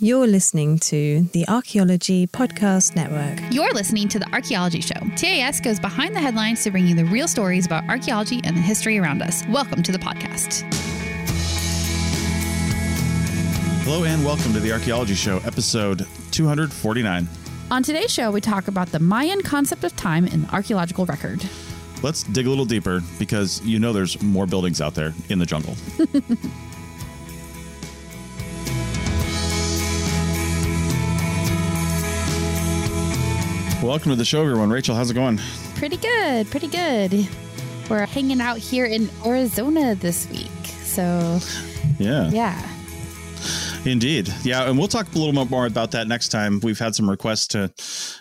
You're listening to the Archaeology Podcast Network. You're listening to The Archaeology Show. TAS goes behind the headlines to bring you the real stories about archaeology and the history around us. Welcome to the podcast. Hello and welcome to the Archaeology Show, episode 249. On today's show, we talk about the Mayan concept of time in the archaeological record. Let's dig a little deeper because you know there's more buildings out there in the jungle. welcome to the show, everyone. Rachel, how's it going? Pretty good, pretty good. We're hanging out here in Arizona this week. So, Yeah. yeah. Indeed. Yeah. And we'll talk a little bit more about that next time. We've had some requests to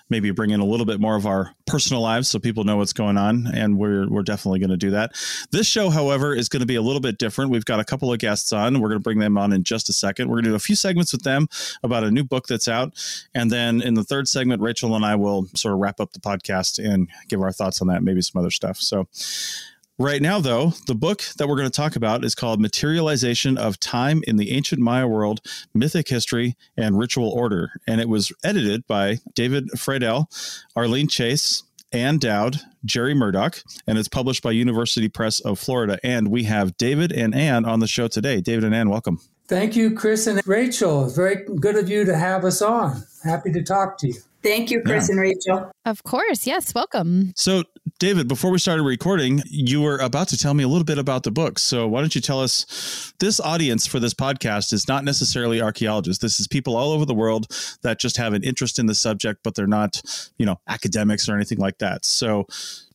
maybe bring in a little bit more of our personal lives so people know what's going on. And we're, we're definitely going to do that. This show, however, is going to be a little bit different. We've got a couple of guests on. We're going to bring them on in just a second. We're going to do a few segments with them about a new book that's out. And then in the third segment, Rachel and I will sort of wrap up the podcast and give our thoughts on that, maybe some other stuff. So, Right now, though, the book that we're going to talk about is called Materialization of Time in the Ancient Maya World Mythic History and Ritual Order. And it was edited by David Freidel, Arlen Chase, Anne Dowd, Jerry Murdock, and it's published by University Press of Florida. And we have David and Anne on the show today. David and Anne, welcome. Thank you, Chris and Rachel. It's very good of you to have us on. Happy to talk to you. Thank you, Chris Yeah. and Rachel. Of course. Yes. Welcome. So, David, before we started recording, you were about to tell me a little bit about the book. So, why don't you tell us this audience for this podcast is not necessarily archaeologists. This is people all over the world that just have an interest in the subject, but they're not, you know, academics or anything like that. So,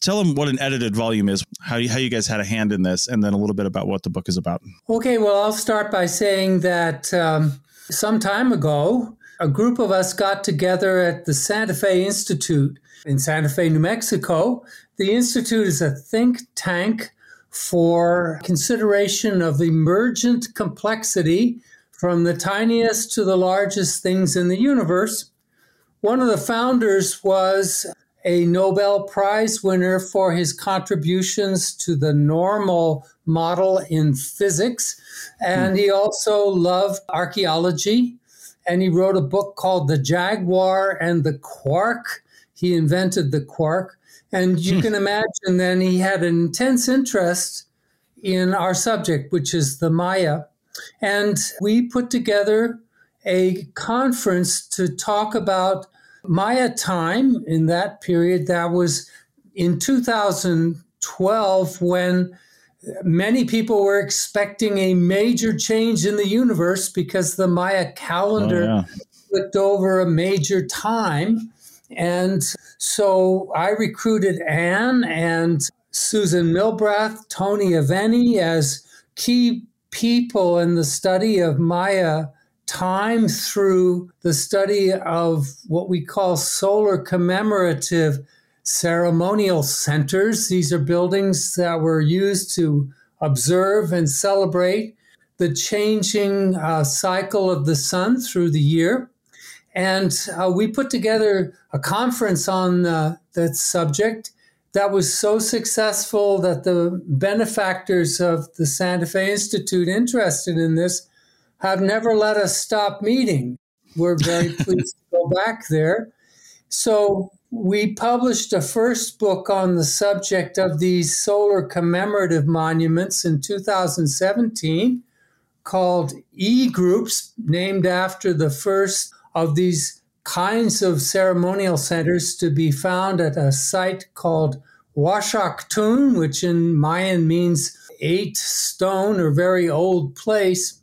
tell them what an edited volume is, how you, how you guys had a hand in this, and then a little bit about what the book is about. Okay, well, I'll start by saying that um, some time ago, a group of us got together at the Santa Fe Institute in Santa Fe, New Mexico. The Institute is a think tank for consideration of emergent complexity from the tiniest to the largest things in the universe. One of the founders was a Nobel Prize winner for his contributions to the normal model in physics. And hmm. he also loved archaeology. And he wrote a book called The Jaguar and the Quark. He invented the quark. And you hmm. can imagine then he had an intense interest in our subject, which is the Maya. And we put together a conference to talk about Maya time in that period. That was in 2012 when many people were expecting a major change in the universe because the Maya calendar Oh, yeah. flipped over a major time. And so I recruited Anne and Susan Milbrath, Tony Aveni as key people in the study of Maya time through the study of what we call solar commemorative ceremonial centers. These are buildings that were used to observe and celebrate the changing uh, cycle of the sun through the year. And uh, we put together a conference on uh, that subject that was so successful that the benefactors of the Santa Fe Institute interested in this have never let us stop meeting. We're very pleased to go back there. So we published a first book on the subject of these solar commemorative monuments in 2017 called E Groups, named after the first of these kinds of ceremonial centers to be found at a site called Uaxactun, which in Mayan means eight stone or very old place.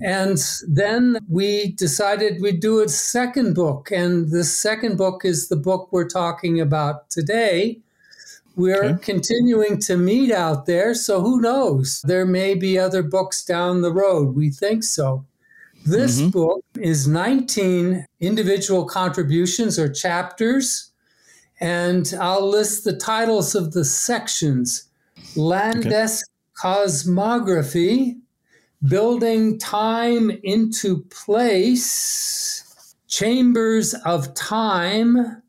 And then we decided we'd do a second book. And the second book is the book we're talking about today. We're Okay. continuing to meet out there, so who knows? There may be other books down the road. We think so. This mm-hmm. book is 19 individual contributions or chapters, and I'll list the titles of the sections Landes okay. Cosmography, Building Time into Place, Chambers of Time,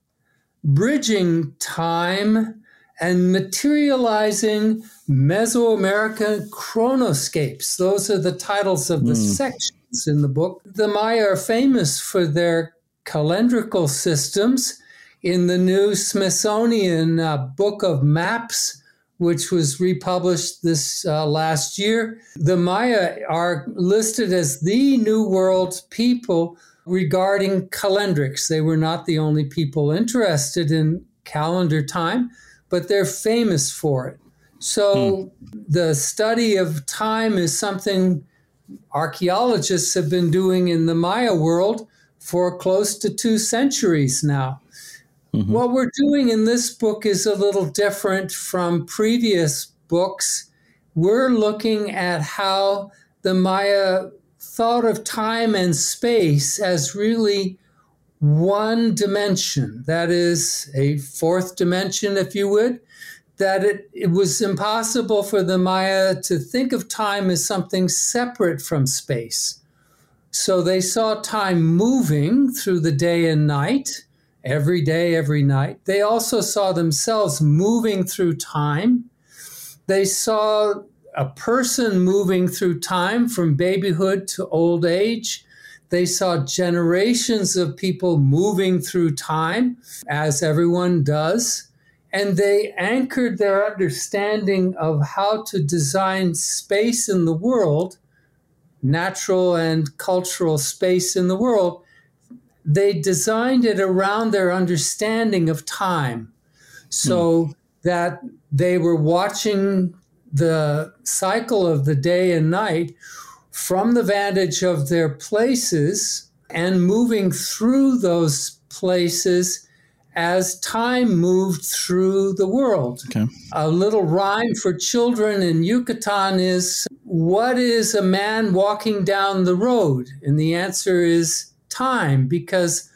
Bridging Time, and Materializing Mesoamerican Chronoscapes. Those are the titles of the mm. sections in the book. The Maya are famous for their calendrical systems. In the new Smithsonian uh, Book of Maps, which was republished this uh, last year, the Maya are listed as the New World people regarding calendrics. They were not the only people interested in calendar time, but they're famous for it. So hmm. the study of time is something archaeologists have been doing in the Maya world for close to two centuries now. Mm-hmm. What we're doing in this book is a little different from previous books. We're looking at how the Maya thought of time and space as really one dimension. That is a fourth dimension, if you would, that it, it was impossible for the Maya to think of time as something separate from space. So they saw time moving through the day and night, every day, every night. They also saw themselves moving through time. They saw a person moving through time from babyhood to old age. They saw generations of people moving through time, as everyone does and they anchored their understanding of how to design space in the world, natural and cultural space in the world. They designed it around their understanding of time so hmm. that they were watching the cycle of the day and night from the vantage of their places and moving through those places as time moved through the world. Okay. A little rhyme for children in Yucatan is What is a man walking down the road? And the answer is time, because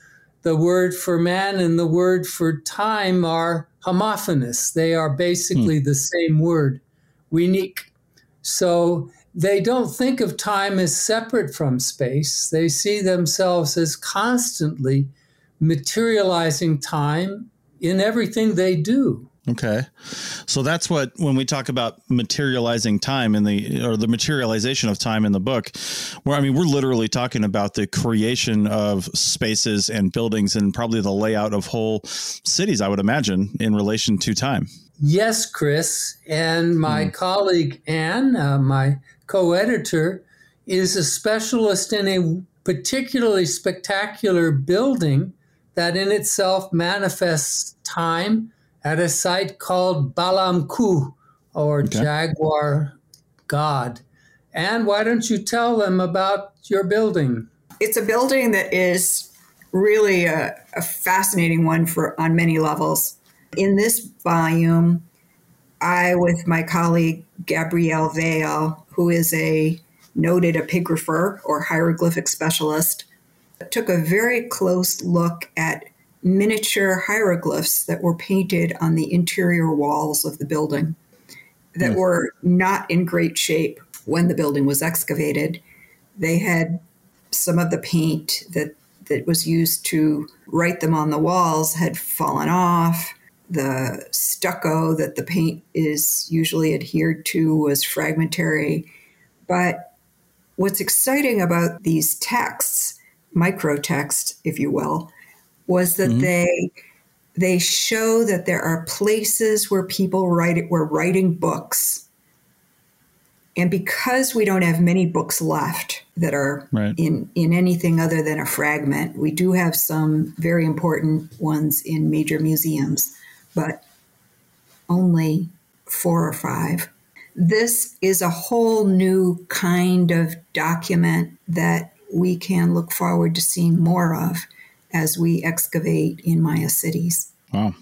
the word for man and the word for time are homophonous. They are basically hmm. the same word, unique. So they don't think of time as separate from space. They see themselves as constantly materializing time in everything they do. Okay. So that's what when we talk about materializing time in the or the materialization of time in the book, where I mean we're literally talking about the creation of spaces and buildings and probably the layout of whole cities, I would imagine, in relation to time. Yes, Chris. And my mm. colleague Anne, uh, my co-editor, is a specialist in a particularly spectacular building that in itself manifests time at a site called Balamku or okay. Jaguar God. And why don't you tell them about your building? It's a building that is really a, a fascinating one for on many levels. In this volume, I, with my colleague Gabrielle Vail, who is a noted epigrapher or hieroglyphic specialist, took a very close look at miniature hieroglyphs that were painted on the interior walls of the building that mm. were not in great shape when the building was excavated. They had some of the paint that, that was used to write them on the walls had fallen off. The stucco that the paint is usually adhered to was fragmentary. But what's exciting about these texts microtext, if you will, was that mm-hmm. they they show that there are places where people write it, were writing books. And because we don't have many books left that are right. in, in anything other than a fragment, we do have some very important ones in major museums, but only four or five. This is a whole new kind of document that we can look forward to seeing more of as we excavate in Maya cities. Wow.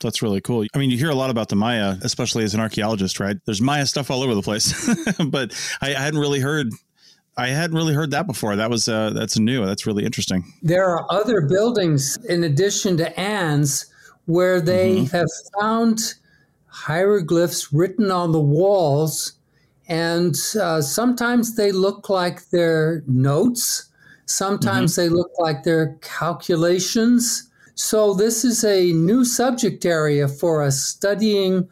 That's really cool. I mean, you hear a lot about the Maya, especially as an archaeologist, right? There's Maya stuff all over the place, but I, I hadn't really heard I hadn't really heard that before. That was uh, that's new. That's really interesting. There are other buildings in addition to Anne's where they mm-hmm. have found hieroglyphs written on the walls, and uh, sometimes they look like they're notes. Sometimes mm-hmm. they look like they're calculations. So this is a new subject area for us studying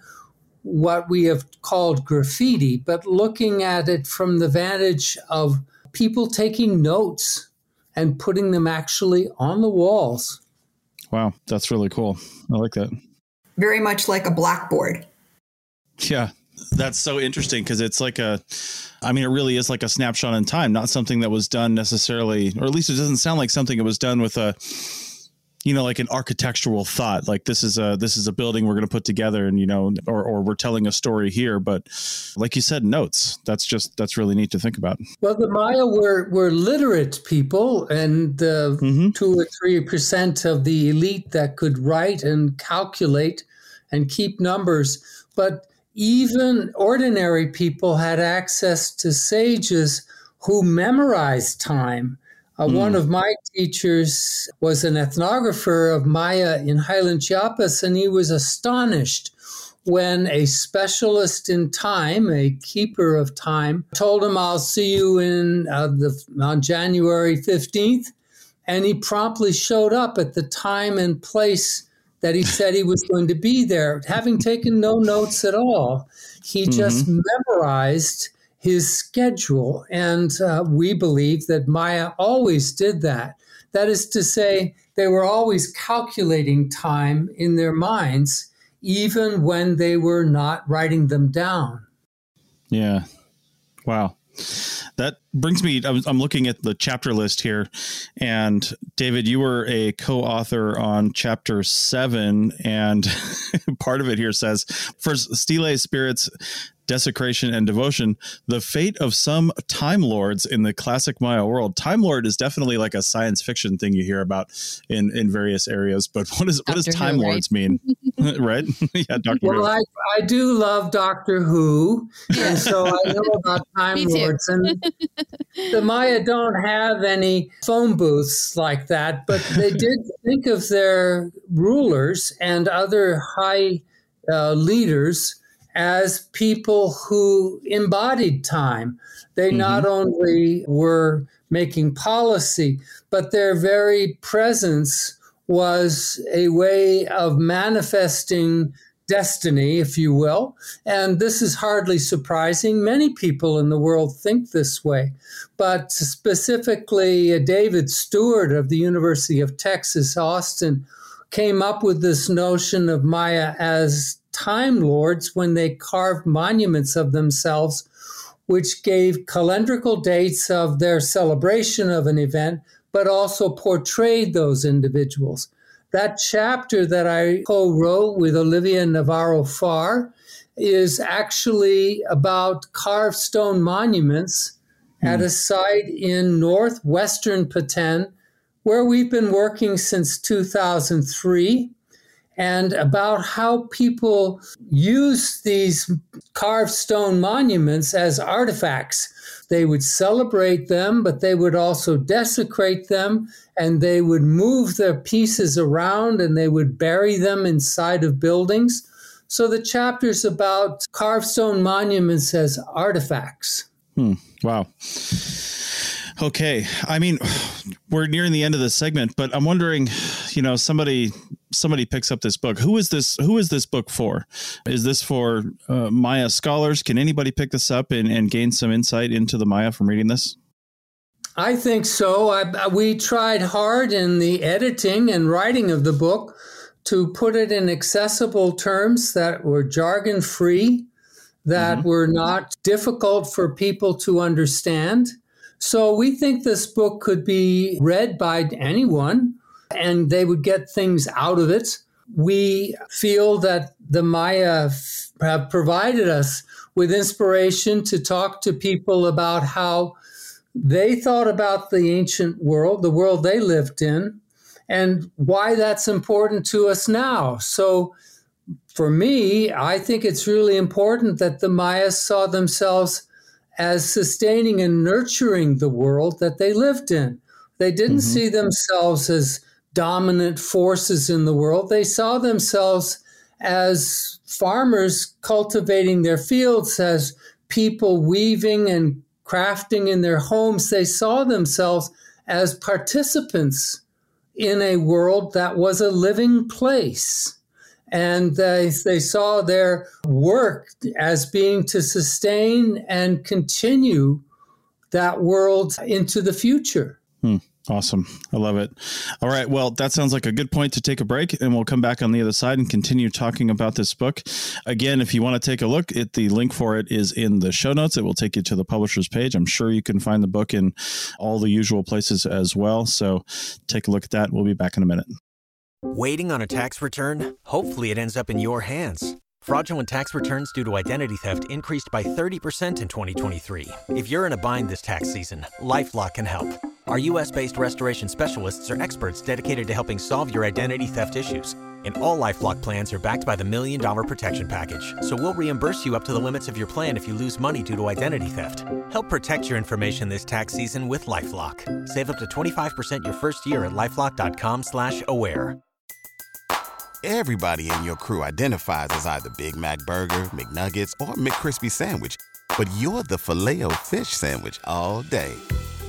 what we have called graffiti, but looking at it from the vantage of people taking notes and putting them actually on the walls. Wow, that's really cool. I like that. Very much like a blackboard. Yeah, that's so interesting because it's like a, I mean, it really is like a snapshot in time, not something that was done necessarily, or at least it doesn't sound like something that was done with a, you know like an architectural thought like this is a this is a building we're going to put together and you know or, or we're telling a story here but like you said notes that's just that's really neat to think about well the maya were were literate people and uh, mm-hmm. two or three percent of the elite that could write and calculate and keep numbers but even ordinary people had access to sages who memorized time uh, mm. One of my teachers was an ethnographer of Maya in Highland Chiapas, and he was astonished when a specialist in time, a keeper of time, told him, "I'll see you in uh, the on January fifteenth," and he promptly showed up at the time and place that he said he was going to be there, having taken no notes at all. He mm-hmm. just memorized his schedule. And uh, we believe that Maya always did that. That is to say, they were always calculating time in their minds, even when they were not writing them down. Yeah. Wow. That brings me, I'm looking at the chapter list here. And David, you were a co author on chapter seven. And part of it here says "For Stele spirits desecration and devotion the fate of some time lords in the classic maya world. Time lord is definitely like a science fiction thing you hear about in in various areas but what is what does time who, lords right? mean? Right? Yeah doctor well I, I do love doctor who and so i know about time lords and the maya don't have any phone booths like that but they did think of their rulers and other high uh, leaders as people who embodied time. They mm-hmm. not only were making policy, but their very presence was a way of manifesting destiny, if you will. And this is hardly surprising. Many people in the world think this way. But specifically, uh, David Stuart of the University of Texas, Austin, came up with this notion of Maya as Time Lords when they carved monuments of themselves, which gave calendrical dates of their celebration of an event, but also portrayed those individuals. That chapter that I co wrote with Olivia Navarro Farr is actually about carved stone monuments hmm. at a site in northwestern Petén, where we've been working since 2003 and about how people use these carved stone monuments as artifacts. They would celebrate them, but they would also desecrate them and they would move their pieces around and they would bury them inside of buildings. So the chapter's about carved stone monuments as artifacts. Hmm. Wow. Okay. I mean, we're nearing the end of this segment, but I'm wondering, you know, somebody somebody picks up this book. Who is this who is this book for? Is this for uh, Maya scholars? Can anybody pick this up and, and gain some insight into the Maya from reading this? I think so. I, we tried hard in the editing and writing of the book to put it in accessible terms that were jargon free, that mm-hmm. were not difficult for people to understand. So we think this book could be read by anyone and they would get things out of it. We feel that the Maya have provided us with inspiration to talk to people about how they thought about the ancient world, the world they lived in, and why that's important to us now. So, for me, I think it's really important that the Mayas saw themselves as sustaining and nurturing the world that they lived in. They didn't mm-hmm. see themselves as dominant forces in the world. They saw themselves as farmers cultivating their fields, as people weaving and crafting in their homes. They saw themselves as participants in a world that was a living place. And they, they saw their work as being to sustain and continue that world into the future. Hmm. Awesome. I love it. All right. Well, that sounds like a good point to take a break, and we'll come back on the other side and continue talking about this book. Again, if you want to take a look, it the link for it is in the show notes. It will take you to the publisher's page. I'm sure you can find the book in all the usual places as well. So take a look at that. We'll be back in a minute. Waiting on a tax return? Hopefully, it ends up in your hands. Fraudulent tax returns due to identity theft increased by 30% in 2023. If you're in a bind this tax season, LifeLock can help. Our US based restoration specialists are experts dedicated to helping solve your identity theft issues. And all Lifelock plans are backed by the Million Dollar Protection Package. So we'll reimburse you up to the limits of your plan if you lose money due to identity theft. Help protect your information this tax season with LifeLock. Save up to 25% your first year at LifeLock.com slash aware. Everybody in your crew identifies as either Big Mac Burger, McNuggets, or McCrispy Sandwich. But you're the filet fish Sandwich all day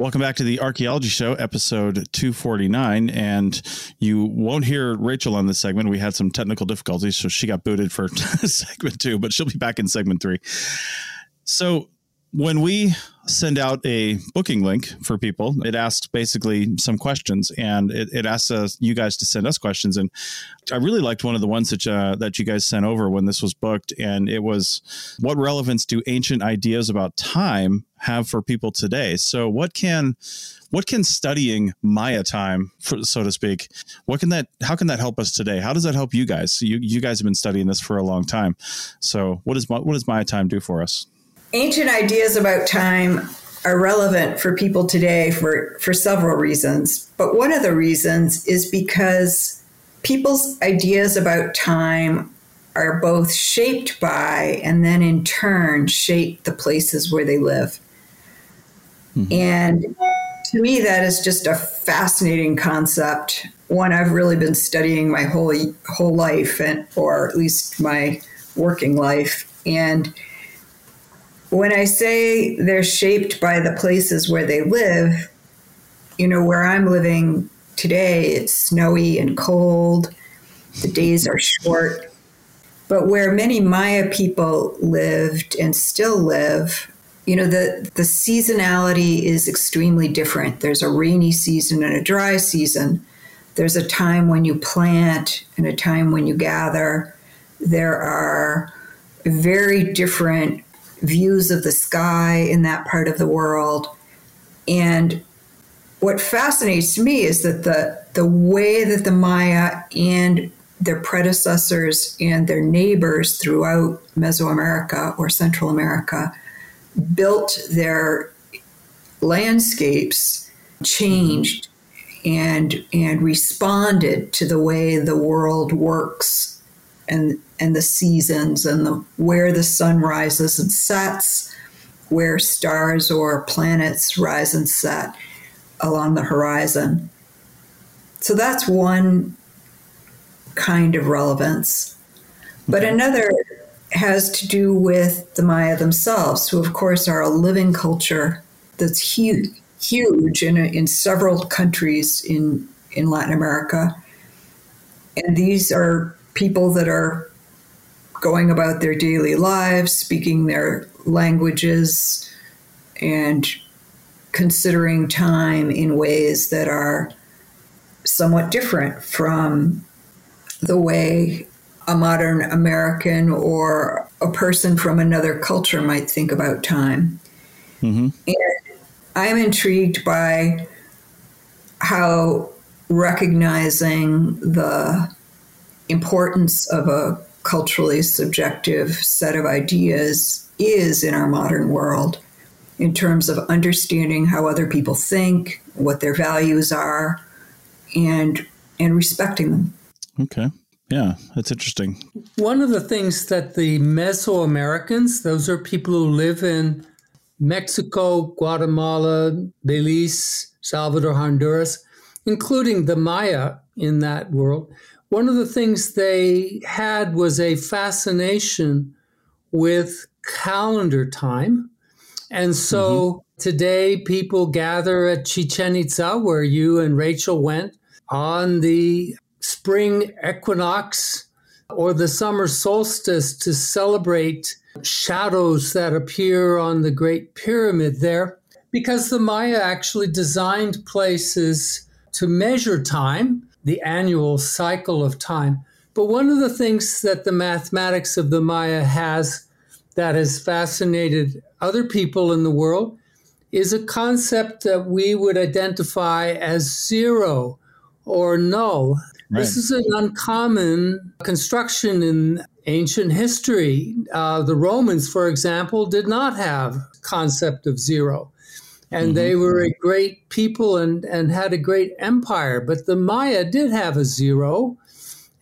Welcome back to the Archaeology Show, episode 249. And you won't hear Rachel on this segment. We had some technical difficulties, so she got booted for segment two, but she'll be back in segment three. So, when we send out a booking link for people, it asks basically some questions, and it, it asks us, you guys to send us questions. And I really liked one of the ones that uh, that you guys sent over when this was booked, and it was, "What relevance do ancient ideas about time have for people today?" So, what can what can studying Maya time, for, so to speak, what can that? How can that help us today? How does that help you guys? You you guys have been studying this for a long time. So, what does what does Maya time do for us? Ancient ideas about time are relevant for people today for, for several reasons. But one of the reasons is because people's ideas about time are both shaped by and then in turn shape the places where they live. Mm-hmm. And to me, that is just a fascinating concept. One I've really been studying my whole whole life, and or at least my working life. And when I say they're shaped by the places where they live, you know, where I'm living today, it's snowy and cold, the days are short. But where many Maya people lived and still live, you know, the, the seasonality is extremely different. There's a rainy season and a dry season. There's a time when you plant and a time when you gather. There are very different views of the sky in that part of the world. And what fascinates me is that the the way that the Maya and their predecessors and their neighbors throughout Mesoamerica or Central America built their landscapes changed and and responded to the way the world works and and the seasons and the where the sun rises and sets, where stars or planets rise and set along the horizon. So that's one kind of relevance. But another has to do with the Maya themselves, who, of course, are a living culture that's huge, huge in, in several countries in, in Latin America. And these are people that are going about their daily lives, speaking their languages, and considering time in ways that are somewhat different from the way a modern American or a person from another culture might think about time. Mm-hmm. And I'm intrigued by how recognizing the importance of a culturally subjective set of ideas is in our modern world in terms of understanding how other people think, what their values are, and and respecting them. Okay. Yeah, that's interesting. One of the things that the Mesoamericans, those are people who live in Mexico, Guatemala, Belize, Salvador, Honduras, including the Maya in that world, one of the things they had was a fascination with calendar time. And so mm-hmm. today people gather at Chichen Itza, where you and Rachel went, on the spring equinox or the summer solstice to celebrate shadows that appear on the Great Pyramid there, because the Maya actually designed places to measure time, the annual cycle of time. But one of the things that the mathematics of the Maya has that has fascinated other people in the world is a concept that we would identify as zero or null. Right. This is an uncommon construction in ancient history. Uh, the Romans, for example, did not have concept of zero. And mm-hmm. they were a great people and, and had a great empire. But the Maya did have a zero.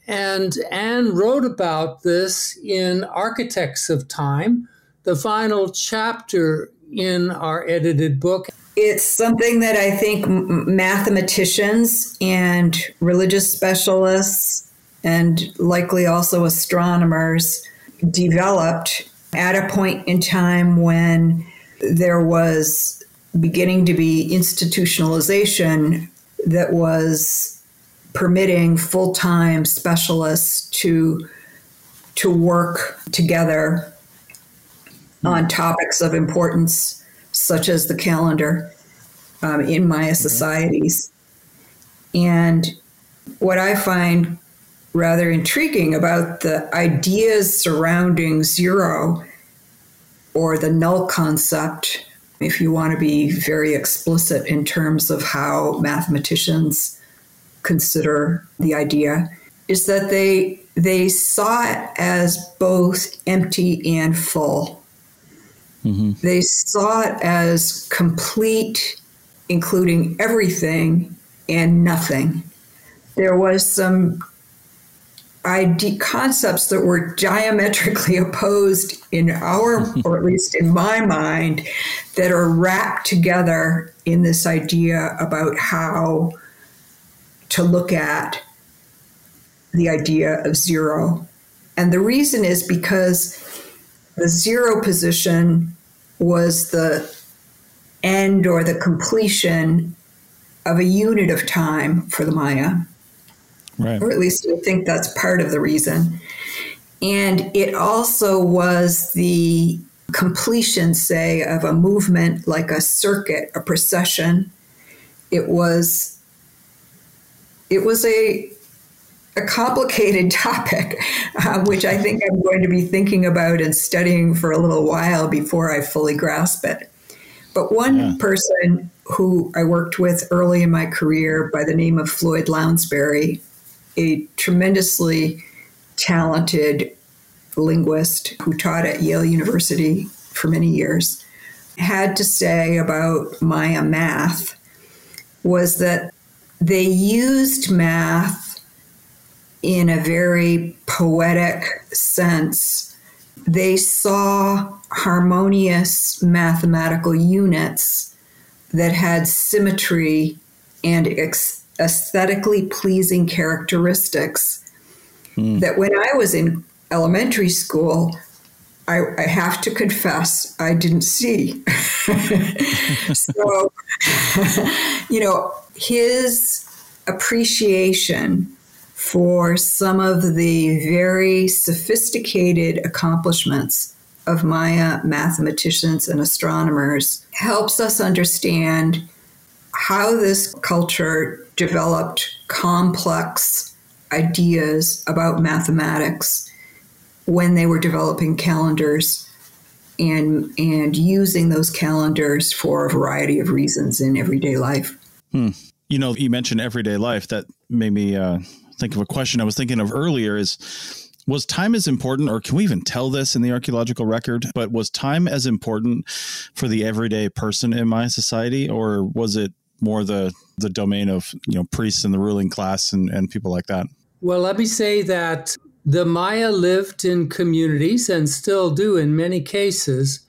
And Anne wrote about this in Architects of Time, the final chapter in our edited book. It's something that I think mathematicians and religious specialists and likely also astronomers developed at a point in time when there was beginning to be institutionalization that was permitting full-time specialists to to work together on topics of importance such as the calendar um, in Maya societies. And what I find rather intriguing about the ideas surrounding zero or the null concept, if you want to be very explicit in terms of how mathematicians consider the idea, is that they they saw it as both empty and full. Mm-hmm. They saw it as complete, including everything and nothing. There was some ID concepts that were diametrically opposed in our, or at least in my mind, that are wrapped together in this idea about how to look at the idea of zero. And the reason is because the zero position was the end or the completion of a unit of time for the Maya. Right. Or at least I think that's part of the reason. And it also was the completion, say, of a movement like a circuit, a procession. It was it was a a complicated topic, uh, which I think I'm going to be thinking about and studying for a little while before I fully grasp it. But one yeah. person who I worked with early in my career by the name of Floyd Lounsbury, a tremendously talented linguist who taught at Yale University for many years, had to say about Maya math was that they used math in a very poetic sense. They saw harmonious mathematical units that had symmetry and ex- aesthetically pleasing characteristics mm. that when I was in elementary school, I, I, have to confess, I didn't see. so, you know, his appreciation for some of the very sophisticated accomplishments of Maya mathematicians and astronomers helps us understand how this culture developed complex ideas about mathematics when they were developing calendars and and using those calendars for a variety of reasons in everyday life. Hmm. You know, you mentioned everyday life. That made me uh, think of a question I was thinking of earlier is was time as important or can we even tell this in the archaeological record but was time as important for the everyday person in my society or was it more the the domain of you know priests and the ruling class and, and people like that well let me say that the maya lived in communities and still do in many cases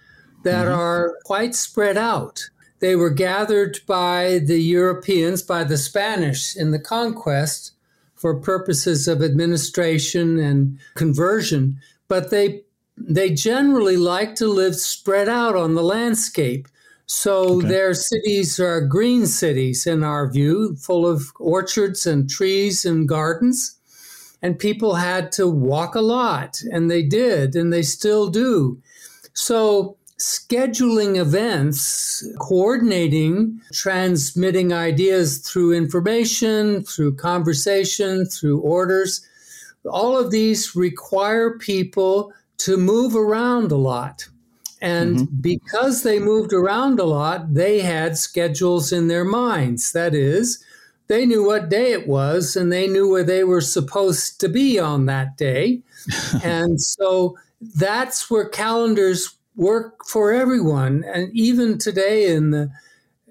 that mm-hmm. are quite spread out they were gathered by the europeans by the spanish in the conquest for purposes of administration and conversion, but they they generally like to live spread out on the landscape. So okay. their cities are green cities in our view, full of orchards and trees and gardens. And people had to walk a lot, and they did, and they still do. So scheduling events, coordinating, transmitting ideas through information, through conversation, through orders. All of these require people to move around a lot. And mm-hmm. because they moved around a lot, they had schedules in their minds. That is, they knew what day it was and they knew where they were supposed to be on that day. and so that's where calendars work for everyone. And even today in the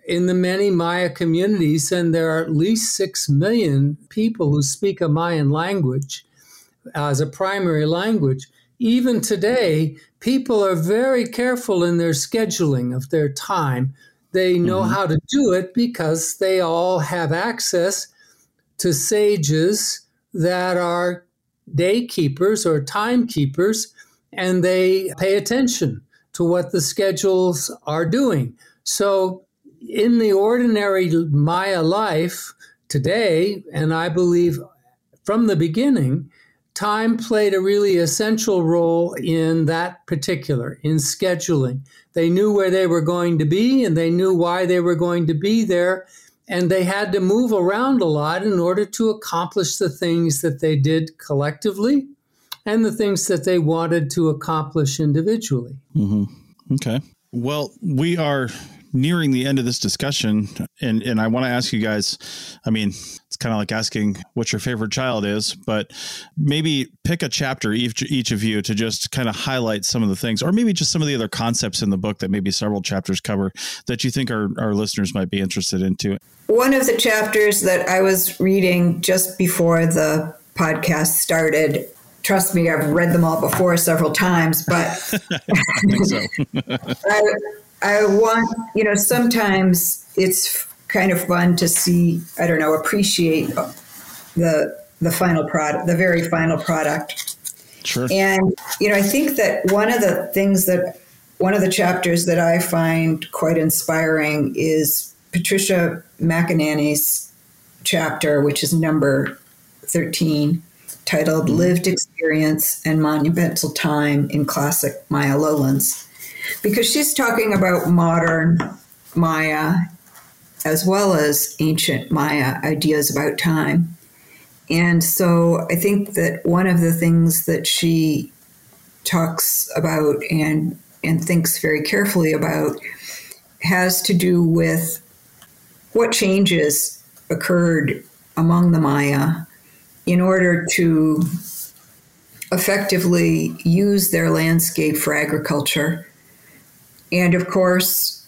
in the many Maya communities, and there are at least six million people who speak a Mayan language as a primary language. Even today, people are very careful in their scheduling of their time. They know mm-hmm. how to do it because they all have access to sages that are day keepers or timekeepers, and they pay attention to what the schedules are doing. So, in the ordinary Maya life today, and I believe from the beginning, time played a really essential role in that particular, in scheduling. They knew where they were going to be and they knew why they were going to be there. And they had to move around a lot in order to accomplish the things that they did collectively and the things that they wanted to accomplish individually. Mm-hmm. Okay. Well, we are nearing the end of this discussion and and I want to ask you guys I mean it's kind of like asking what your favorite child is but maybe pick a chapter each each of you to just kind of highlight some of the things or maybe just some of the other concepts in the book that maybe several chapters cover that you think our, our listeners might be interested into. One of the chapters that I was reading just before the podcast started trust me, I've read them all before several times, but I, I want, you know, sometimes it's kind of fun to see, I don't know, appreciate the the final product, the very final product. Sure. And you know, I think that one of the things that one of the chapters that I find quite inspiring is Patricia McAnany's chapter, which is number 13 titled mm-hmm. Lived Experience and Monumental Time in Classic Maya Lowlands, because she's talking about modern Maya as well as ancient Maya ideas about time. And so I think that one of the things that she talks about and, and thinks very carefully about has to do with what changes occurred among the Maya in order to effectively use their landscape for agriculture. And of course,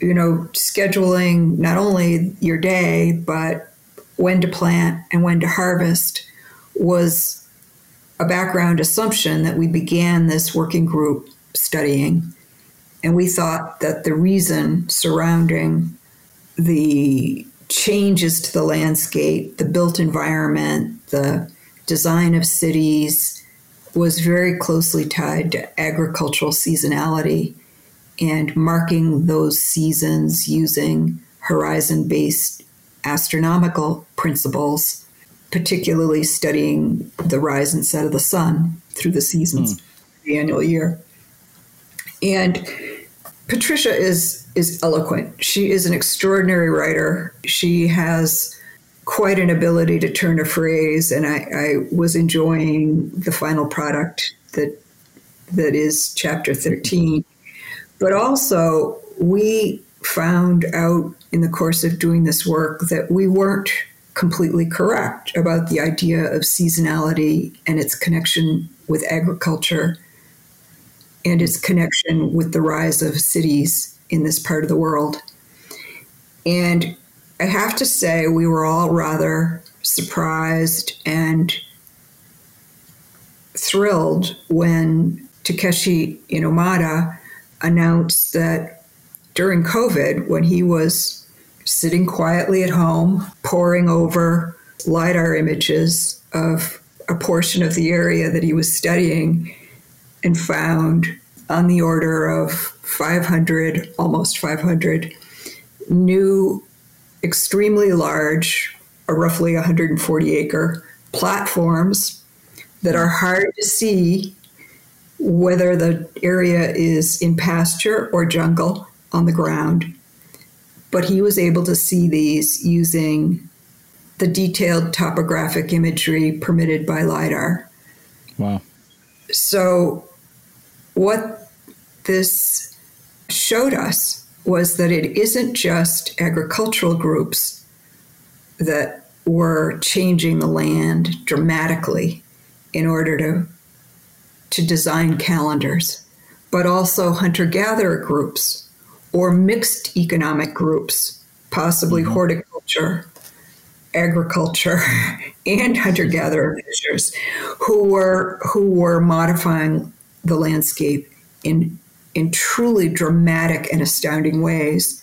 you know, scheduling not only your day, but when to plant and when to harvest was a background assumption that we began this working group studying. And we thought that the reason surrounding the changes to the landscape, the built environment, the design of cities was very closely tied to agricultural seasonality and marking those seasons using horizon based astronomical principles, particularly studying the rise and set of the sun through the seasons, mm. the annual year. And Patricia is is eloquent. She is an extraordinary writer. She has quite an ability to turn a phrase, and I, I was enjoying the final product that that is chapter 13. But also, we found out in the course of doing this work that we weren't completely correct about the idea of seasonality and its connection with agriculture and its connection with the rise of cities in this part of the world. And I have to say, we were all rather surprised and thrilled when Takeshi Inomata announced that during COVID, when he was sitting quietly at home, poring over LIDAR images of a portion of the area that he was studying, and found on the order of 500, almost 500, new, extremely large, or roughly 140 acre platforms that are hard to see whether the area is in pasture or jungle on the ground. But he was able to see these using the detailed topographic imagery permitted by LIDAR. Wow. So, what this showed us was that it isn't just agricultural groups that were changing the land dramatically in order to, to design calendars, but also hunter gatherer groups or mixed economic groups, possibly mm-hmm. horticulture, agriculture, and hunter gatherer fishers, who were who were modifying the landscape in in truly dramatic and astounding ways.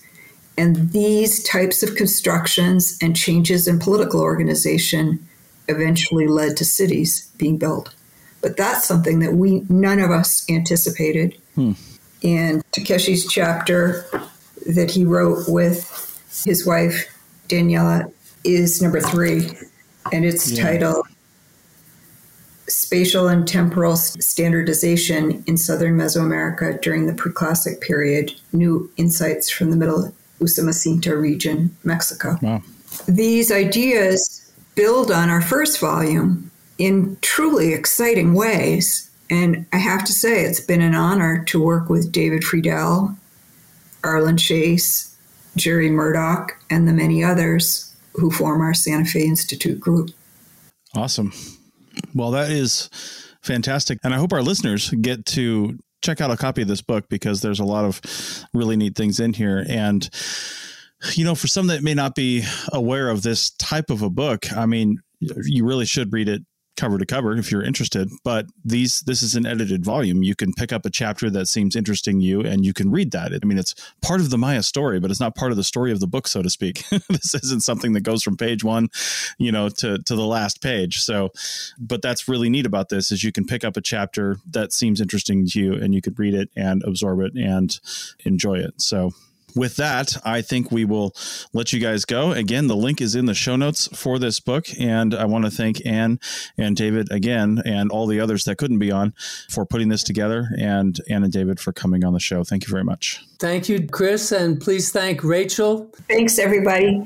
And these types of constructions and changes in political organization eventually led to cities being built. But that's something that we none of us anticipated. Hmm. And Takeshi's chapter that he wrote with his wife Daniela is number three, and it's yeah. titled spatial and temporal standardization in southern Mesoamerica during the preclassic period, new insights from the middle Usumacinta region, Mexico. Wow. These ideas build on our first volume in truly exciting ways. And I have to say, it's been an honor to work with David Freidel, Arlen Chase, Jerry Murdock, and the many others who form our Santa Fe Institute group. Awesome. Well, that is fantastic. And I hope our listeners get to check out a copy of this book because there's a lot of really neat things in here. And, you know, for some that may not be aware of this type of a book, I mean, you really should read it cover to cover if you're interested. But these this is an edited volume. You can pick up a chapter that seems interesting you and you can read that. I mean, it's part of the Maya story, but it's not part of the story of the book, so to speak. this isn't something that goes from page one, you know, to to the last page. So, but that's really neat about this is you can pick up a chapter that seems interesting to you and you could read it and absorb it and enjoy it. So with that, I think we will let you guys go. Again, the link is in the show notes for this book. And I want to thank Anne and David again and all the others that couldn't be on for putting this together and Anne and David for coming on the show. Thank you very much. Thank you, Chris. And please thank Rachel. Thanks, everybody.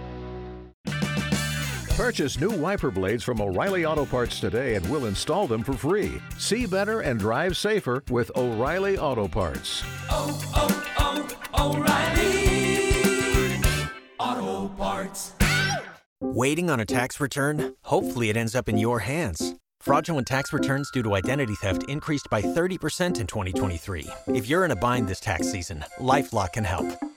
Purchase new wiper blades from O'Reilly Auto Parts today and we'll install them for free. See better and drive safer with O'Reilly Auto Parts. Oh, oh, oh, O'Reilly Auto Parts. Waiting on a tax return? Hopefully, it ends up in your hands. Fraudulent tax returns due to identity theft increased by 30% in 2023. If you're in a bind this tax season, LifeLock can help.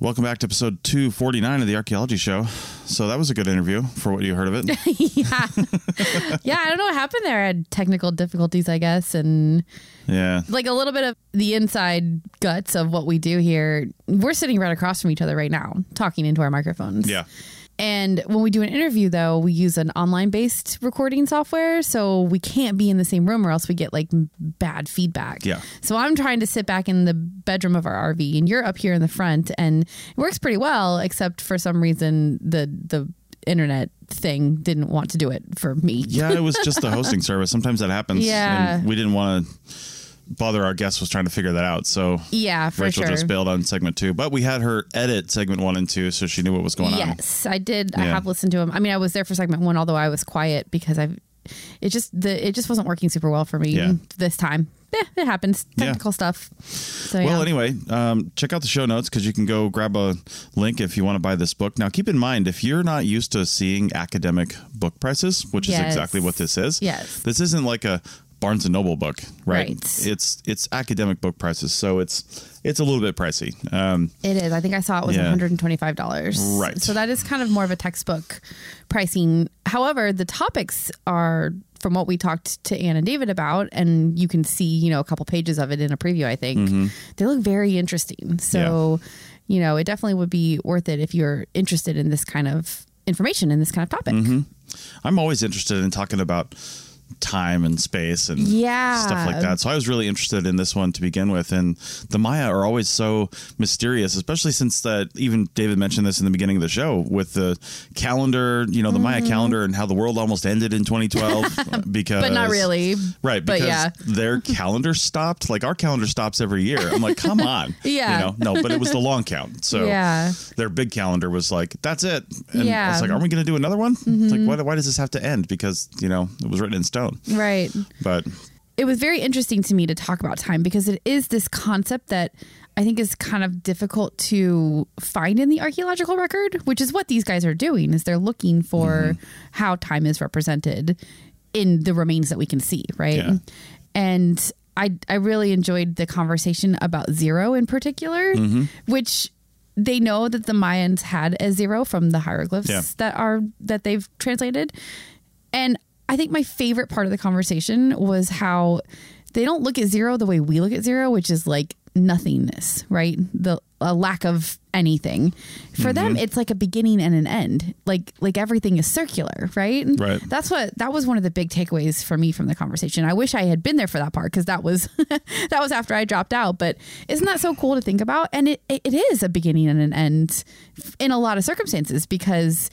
Welcome back to episode 249 of the Archaeology Show. So that was a good interview for what you heard of it. yeah. yeah, I don't know what happened there. I had technical difficulties, I guess, and yeah. like a little bit of the inside guts of what we do here. We're sitting right across from each other right now, talking into our microphones. Yeah. And when we do an interview, though, we use an online based recording software. So we can't be in the same room or else we get like bad feedback. Yeah. So I'm trying to sit back in the bedroom of our RV and you're up here in the front and it works pretty well, except for some reason the, the, internet thing didn't want to do it for me. Yeah, it was just the hosting service. Sometimes that happens. Yeah. And we didn't want to bother our guest was trying to figure that out. So Yeah, for Rachel sure. just bailed on segment two, but we had her edit segment one and two, so she knew what was going on. Yes, I did. I have listened to him. I mean, I was there for segment one, although I was quiet because I've it just the it just wasn't working super well for me Yeah. this time. Yeah, it happens. Yeah. Technical stuff. So Well, yeah. anyway, um, check out the show notes because you can go grab a link if you want to buy this book. Now, keep in mind if you're not used to seeing academic book prices, which is exactly what this is. Yes. This isn't like a Barnes and Noble book, right? Right. It's it's academic book prices, so it's it's a little bit pricey. Um, It is. I think I saw it was Yeah. $125. Right. So that is kind of more of a textbook pricing. However, the topics are from what we talked to Anne and David about, and you can see, you know, a couple pages of it in a preview, I think. Mm-hmm. They look very interesting. So, you know, it definitely would be worth it if you're interested in this kind of information and this kind of topic. Mm-hmm. I'm always interested in talking about time and space and Yeah. stuff like that. So I was really interested in this one to begin with. And the Maya are always so mysterious, especially since that even David mentioned this in the beginning of the show with the calendar, you know, the Maya Mhm. calendar and how the world almost ended in 2012 because But not really. Right, because yeah. their calendar stopped. Like our calendar stops every year. I'm like, come on. Yeah. You know, no, but it was the long count. So Yeah. their big calendar was like, that's it. And I Yeah. was like, are we going to do another one? It's like, why, why does this have to end? Because, you know, it was written in stone. Right. But it was very interesting to me to talk about time because it is this concept that I think is kind of difficult to find in the archaeological record, which is what these guys are doing is they're looking for how time is represented in the remains that we can see, right? Yeah. And I I really enjoyed the conversation about zero in particular, Mhm. which they know that the Mayans had a zero from the hieroglyphs Yeah. that are that they've translated. And I think my favorite part of the conversation was how they don't look at zero the way we look at zero, which is like nothingness, right? The a lack of anything. For them, Mhm. it's like a beginning and an end. Like like everything is circular, right? Right. That's what that was one of the big takeaways for me from the conversation. I wish I had been there for that part because that was that was after I dropped out. But isn't that so cool to think about? And it it is a beginning and an end in a lot of circumstances because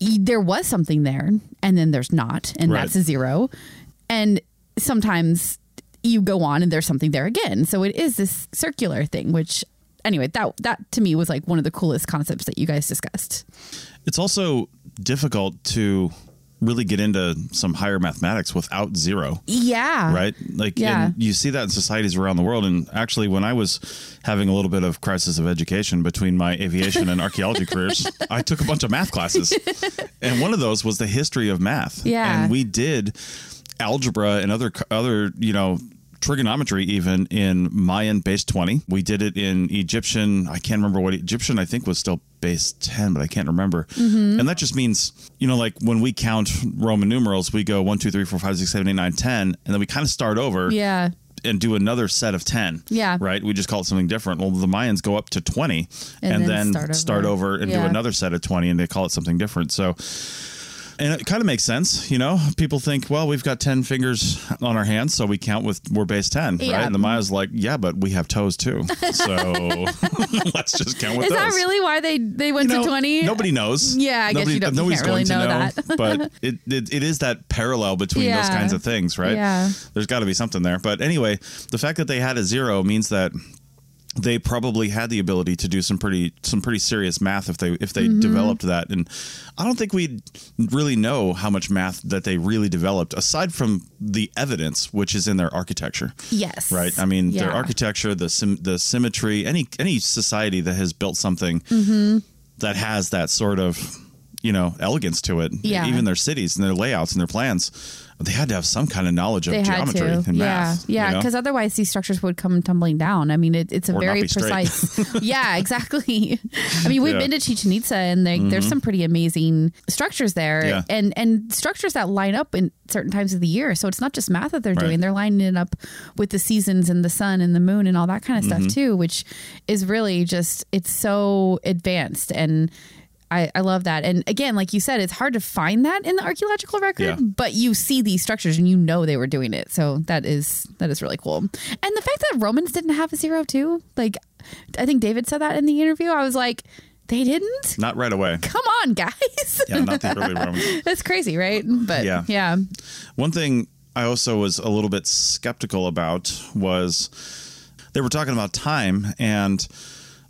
there was something there and then there's not and Right. that's a zero. And sometimes you go on and there's something there again. So it is this circular thing which anyway that that to me was like one of the coolest concepts that you guys discussed. It's also difficult to really get into some higher mathematics without zero. yeah Right? Like, Yeah. and you see that in societies around the world. And actually, when I was having a little bit of crisis of education between my aviation and archaeology careers, I took a bunch of math classes. And one of those was the history of math. Yeah. And we did algebra and other, other, you know, trigonometry even in Mayan base 20. We did it in Egyptian. I can't remember what Egyptian I think was still base 10, but I can't remember. Mhm. And that just means, you know, like when we count Roman numerals, we go 1, 2, 3, 4, 5, 6, 7, 8, 9, 10, and then we kind of start over yeah and do another set of 10. Yeah. Right? We just call it something different. Well, the Mayans go up to 20 And and, then then, start start, over. over. and Yeah. do another set of 20 and they call it something different. So, and it kind of makes sense, you know. People think, well, we've got ten fingers on our hands, so we count with we're base ten, Yeah. right? And the Maya's like, yeah, but we have toes too, so let's just count with is those. that really why they they went You know, to 20 Nobody knows. Yeah, I guess Nobody, you don't- you nobody's can't really know to that. but it, it it is that parallel between those kinds of things, right? Yeah. There's got to be something there. But anyway, the fact that they had a zero means that they probably had the ability to do some pretty some pretty serious math if they if they Mhm. developed that. And I don't think we really know how much math that they really developed aside from the evidence which is in their architecture. Yes. Right? I mean their architecture the sim- the symmetry any any society that has built something mm-hmm. that has that sort of you know elegance to it. Yeah. even their cities and their layouts and their plans, they had to have some kind of knowledge of they geometry and yeah, math. yeah, you know? because otherwise these structures would come tumbling down. I mean, it, it's a Or very precise. yeah, exactly. I mean, we've Yeah. been to Chichen Itza, and they, there's Mhm. some pretty amazing structures there, Yeah. and and structures that line up in certain times of the year. So it's not just math that they're Right. doing; they're lining it up with the seasons and the sun and the moon and all that kind of Mhm. stuff too, which is really just it's so advanced and. I, I love that. And again, like you said, it's hard to find that in the archaeological record, Yeah. but you see these structures and you know they were doing it. So that is that is really cool. And the fact that Romans didn't have a zero too, like I think David said that in the interview. I was like, they didn't? Not right away. Come on, guys. Yeah, not the early Romans. That's crazy, right? But Yeah. yeah. One thing I also was a little bit skeptical about was they were talking about time and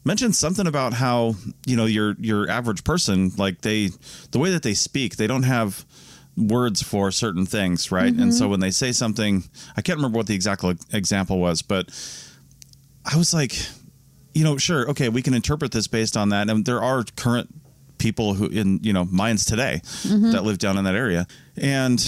mentioned something about how you know your your average person like they the way that they speak they don't have words for certain things right? And so when they say something i can't remember what the exact example was but i was like you know sure okay we can interpret this based on that. And there are current people who in you know mines today Mhm. that live down in that area. And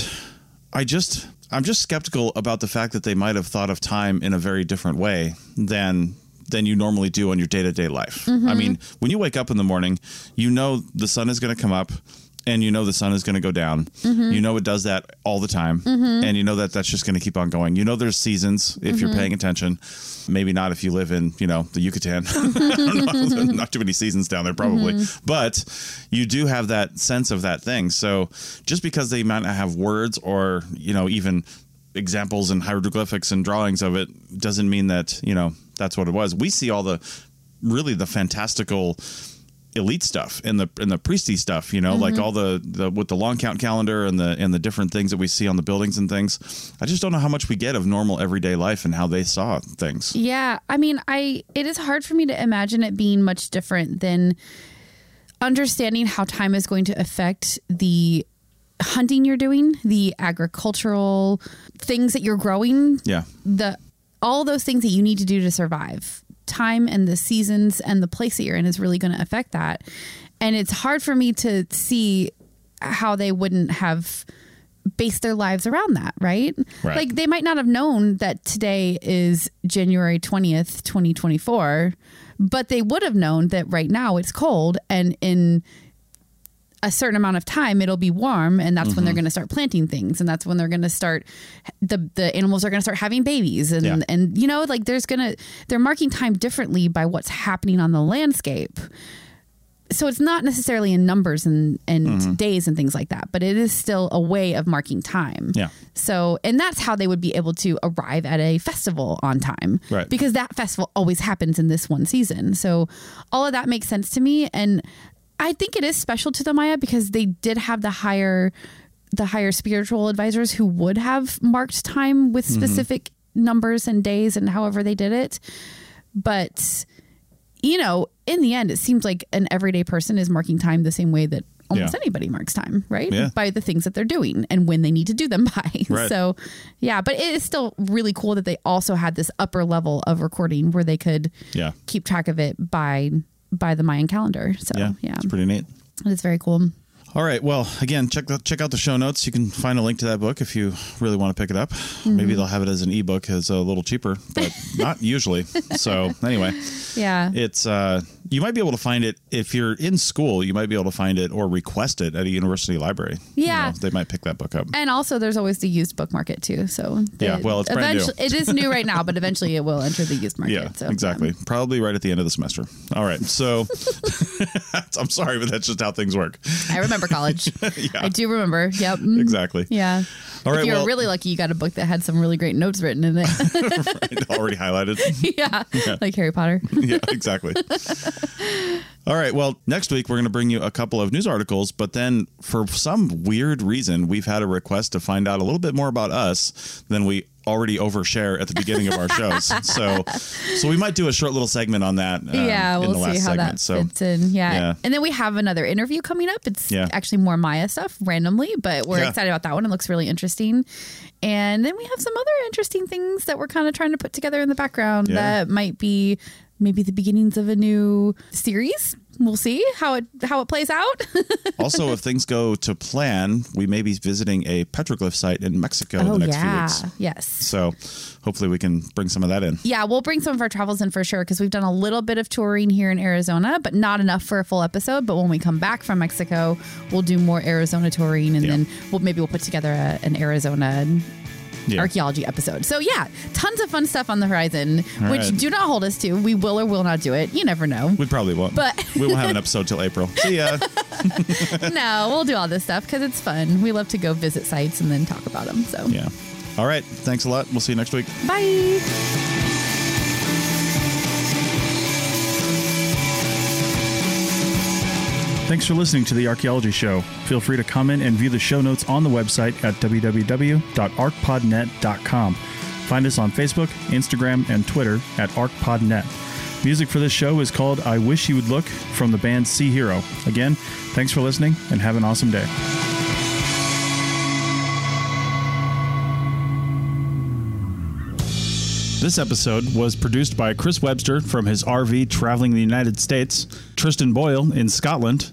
i just i'm just skeptical about the fact that they might have thought of time in a very different way than than you normally do on your day-to-day life i Mhm. mean when you wake up in the morning you know the sun is going to come up and you know the sun is going to go down Mhm. you know it does that all the time Mhm. and you know that that's just going to keep on going you know there's seasons if you're Mhm. paying attention maybe not if you live in you know the yucatan know. not too many seasons down there probably Mhm. but you do have that sense of that thing so just because they might not have words or you know even examples and hieroglyphics and drawings of it doesn't mean that you know that's what it was. We see all the really the fantastical elite stuff and the and the priesty stuff you know like Mhm. all the the with the long count calendar and the and the different things that we see on the buildings and things. I just don't know how much we get of normal everyday life and how they saw things. Yeah, I mean, I it is hard for me to imagine it being much different than understanding how time is going to affect the hunting you're doing, the agricultural things that you're growing, yeah. The all those things that you need to do to survive. Time and the seasons and the place that you're in is really going to affect that. And it's hard for me to see how they wouldn't have based their lives around that, right? Right. Like they might not have known that today is January 20th, 2024, but they would have known that right now it's cold and in a certain amount of time it'll be warm and that's when they're Mhm. going to start planting things and that's when they're going to start the the animals are going to start having babies and Yeah. and you know like there's going to they're marking time differently by what's happening on the landscape so it's not necessarily in numbers and and Mhm. days and things like that but it is still a way of marking time Yeah. so and that's how they would be able to arrive at a festival on time Right. because that festival always happens in this one season so all of that makes sense to me and i think it is special to the maya because they did have the higher the higher spiritual advisors who would have marked time with Mhm. specific numbers and days and however they did it but you know in the end it seems like an everyday person is marking time the same way that almost Yeah. anybody marks time right Yeah. by the things that they're doing and when they need to do them by Right. so yeah but it is still really cool that they also had this upper level of recording where they could Yeah. keep track of it by by the mayan calendar so yeah yeah, it's pretty neat it is very cool All right. Well, again, check the, check out the show notes. You can find a link to that book if you really want to pick it up. Maybe Mhm. they'll have it as an ebook, as a little cheaper, but not usually. So anyway, yeah it's uh, you might be able to find it if you're in school. You might be able to find it or request it at a university library. You Yeah. know, they might pick that book up. and also there's always the used book market too so Yeah, well, it's brand new. eventually- it is new right now but eventually it will enter the used market Yeah, so exactly. Probably right at the end of the semester. All right. So I'm sorry, but that's just how things work. I remember college. Yeah. I do remember. Yep. Mm. Exactly. Yeah. All right, If you're well- really lucky, you got a book that had some really great notes written in it. Already highlighted. yeah. Yeah. Like Harry Potter. yeah, exactly. All right. Well, next week we're going to bring you a couple of news articles, but then for some weird reason, we've had a request to find out a little bit more about us than we already overshare at the beginning of our shows. So, so we might do a short little segment on that. um, yeah, in we'll the see last how segment. that so, fits in. Yeah. yeah. And then we have another interview coming up. It's Yeah. actually more Maya stuff randomly, but we're Yeah. excited about that one. It looks really interesting. And then we have some other interesting things that we're kind of trying to put together in the background that might be maybe the beginnings of a new series we'll see how it how it plays out. also, if things go to plan, we may be visiting a petroglyph site in Mexico in oh the next yeah, few weeks. yes. So hopefully we can bring some of that in. Yeah, we'll bring some of our travels in for sure because we've done a little bit of touring here in Arizona, but not enough for a full episode. But when we come back from Mexico, we'll do more Arizona touring, and Yeah. then we'll maybe we'll put together a, an Arizona Yeah. archaeology episode. So yeah, tons of fun stuff on the horizon, All which right. do not hold us to. We will or will not do it. You never know. We probably won't. But- we won't have an episode till April. See ya. no, we'll do all this stuff because it's fun. We love to go visit sites and then talk about them. So yeah. All right. Thanks a lot. We'll see you next week. bye. Thanks for listening to the Archaeology Show. Feel free to comment and view the show notes on the website at www.archpodnet.com. Find us on Facebook, Instagram, and Twitter at ArchPodNet. Music for this show is called I Wish You Would Look from the band Sea Hero. Again, thanks for listening and have an awesome day. This episode was produced by Chris Webster from his RV traveling the United States, Tristan Boyle in Scotland,